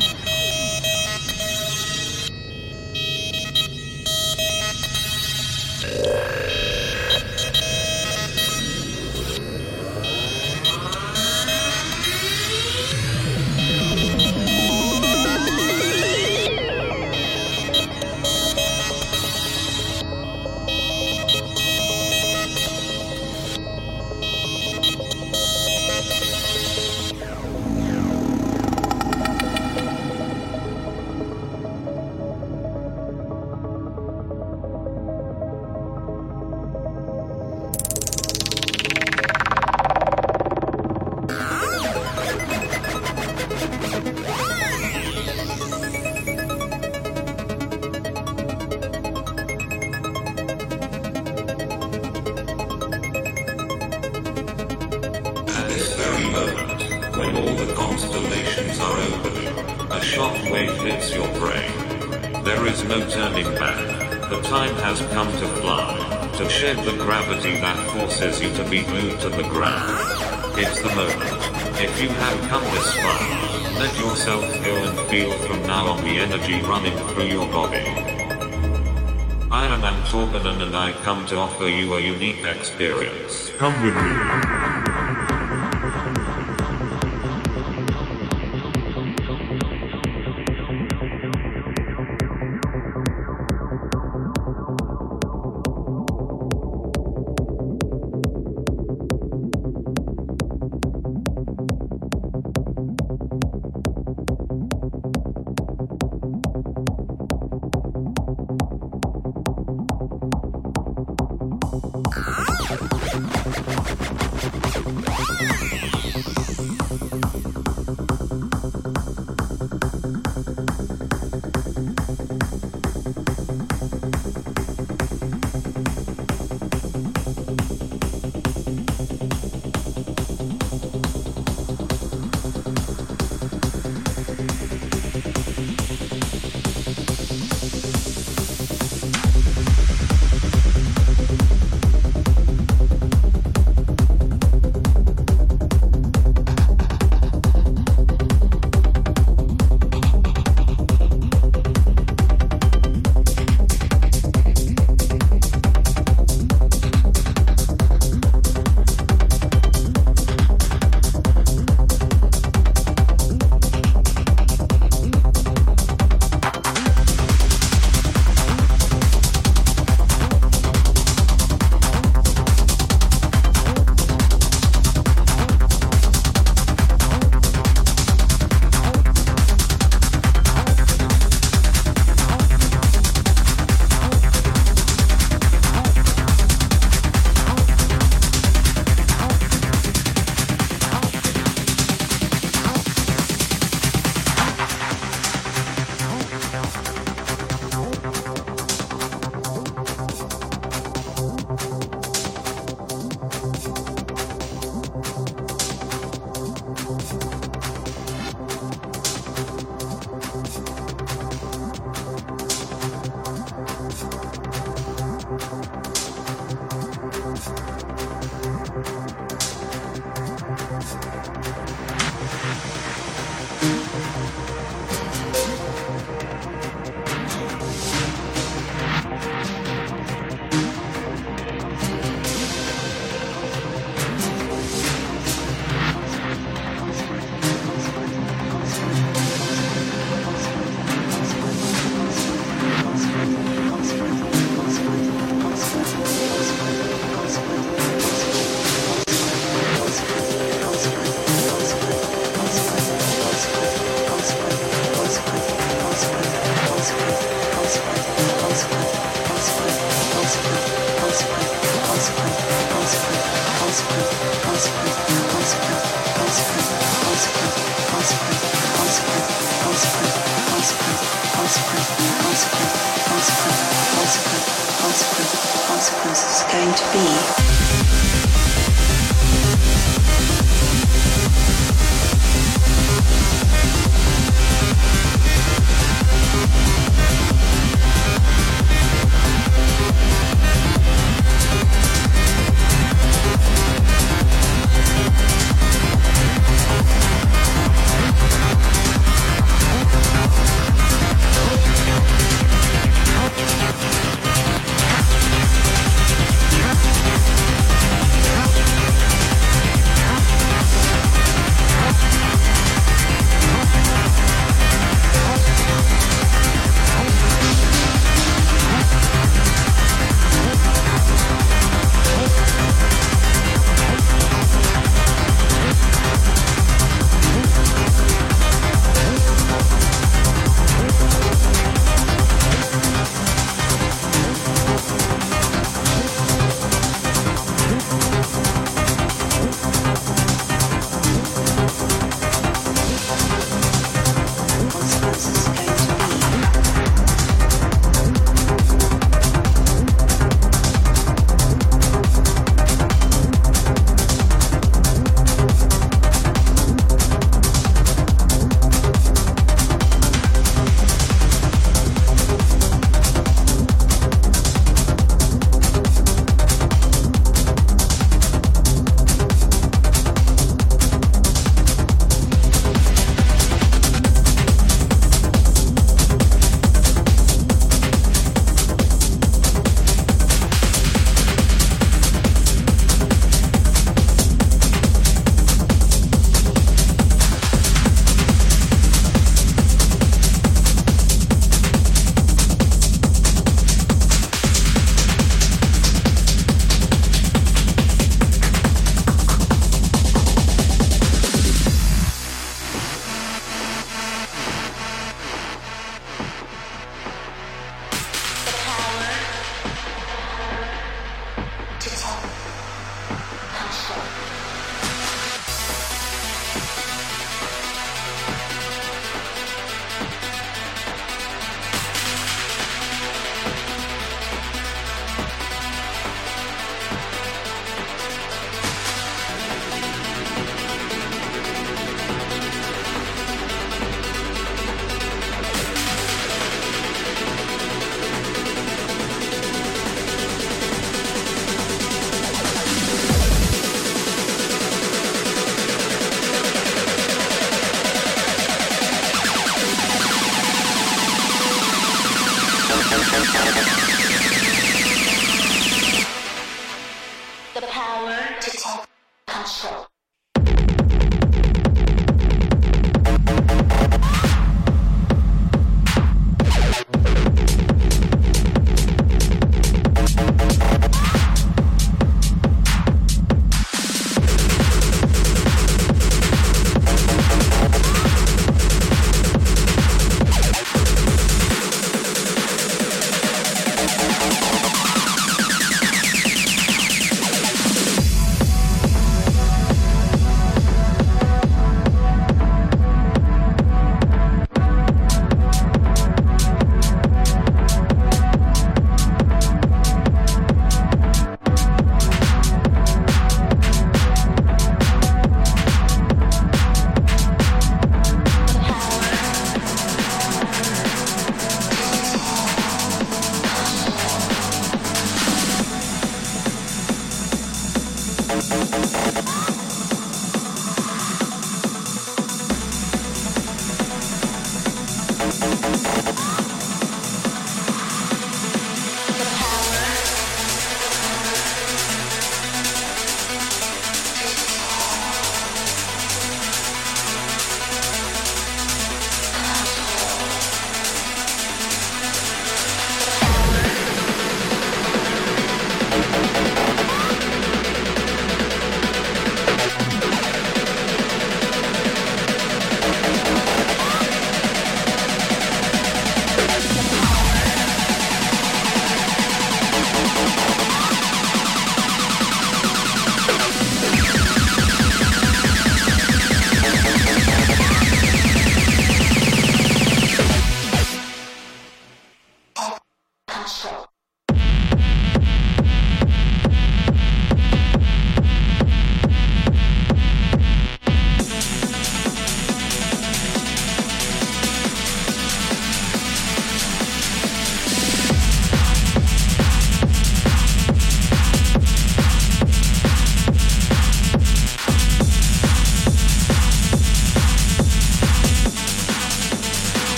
Boom! Come to offer you a unique experience. Come with me.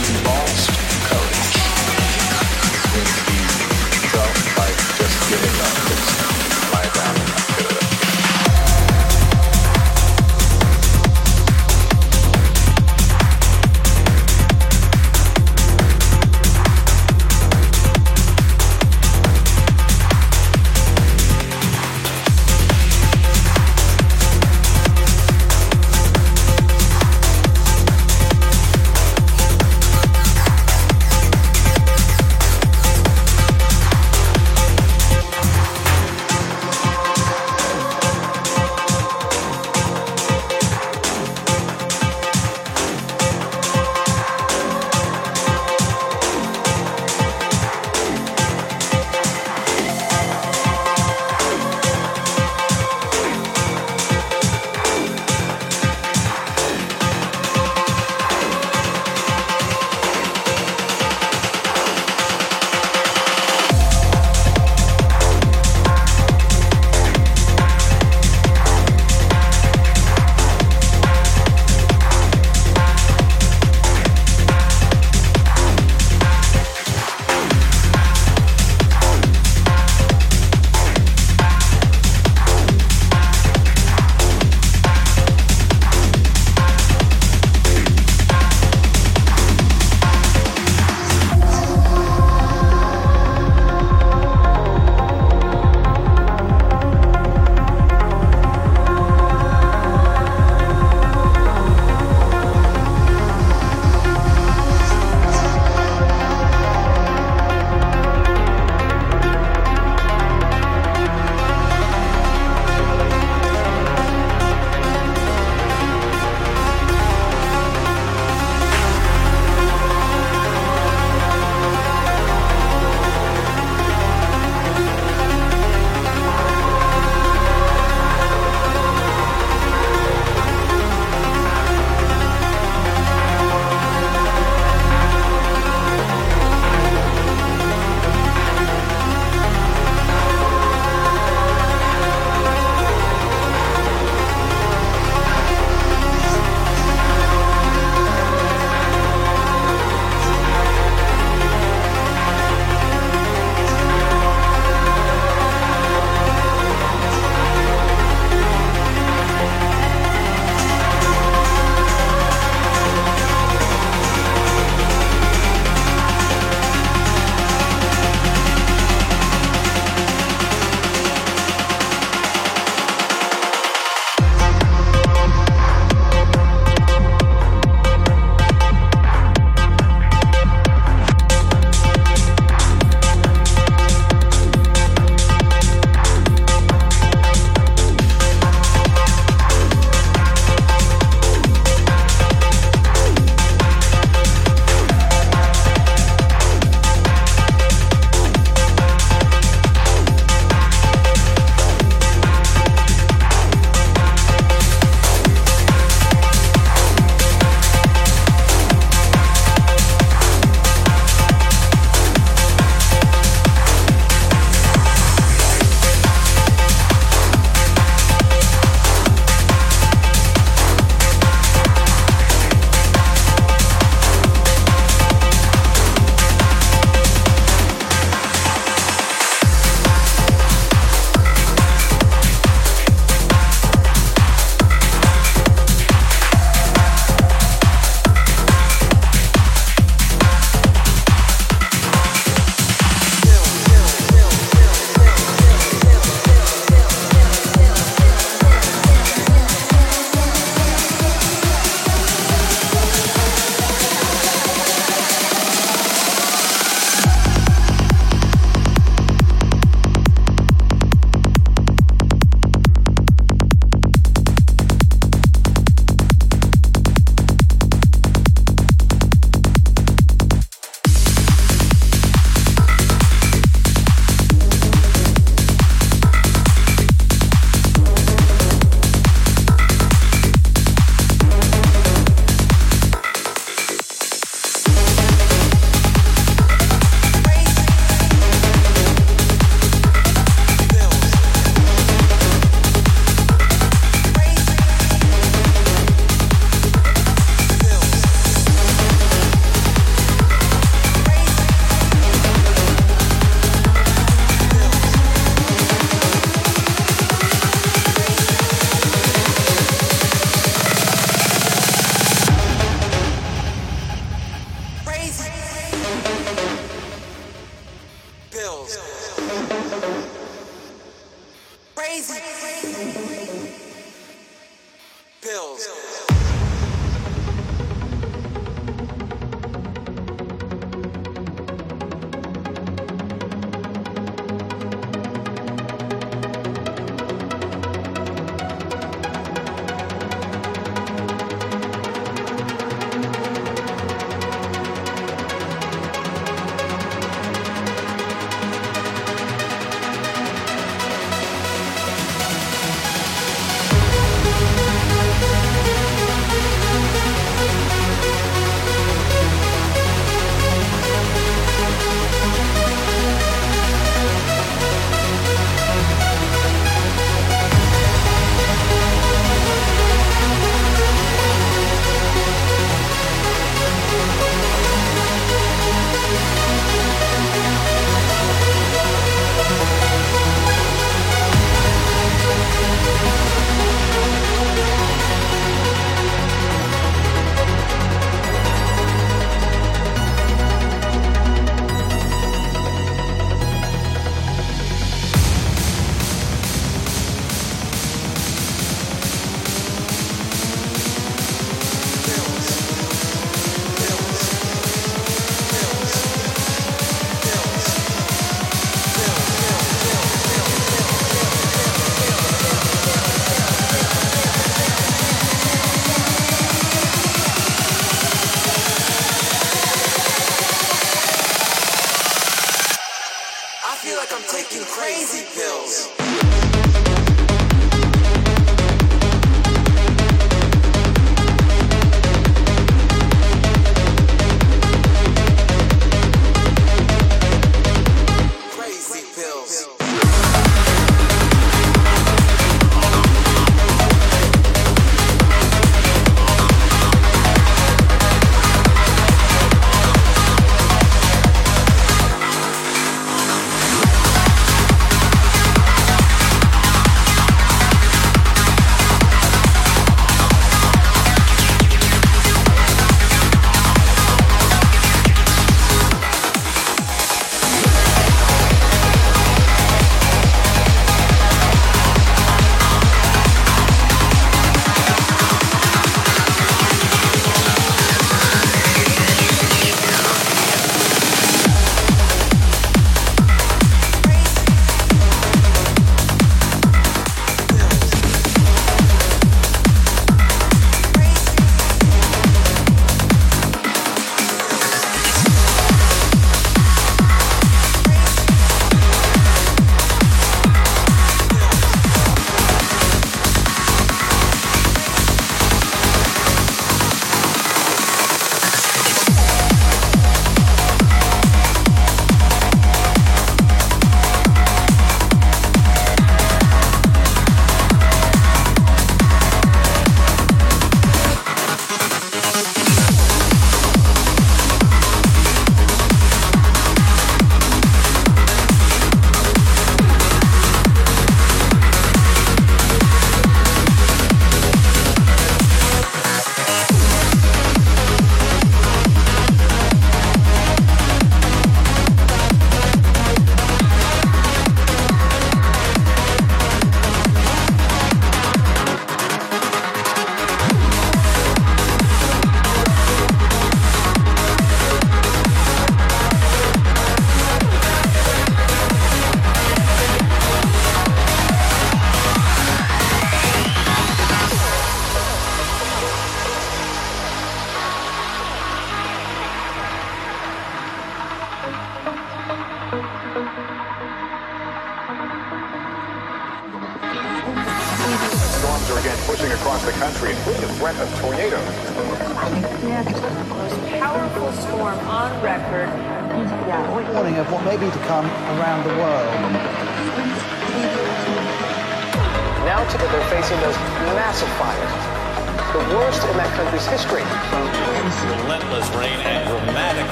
Ball.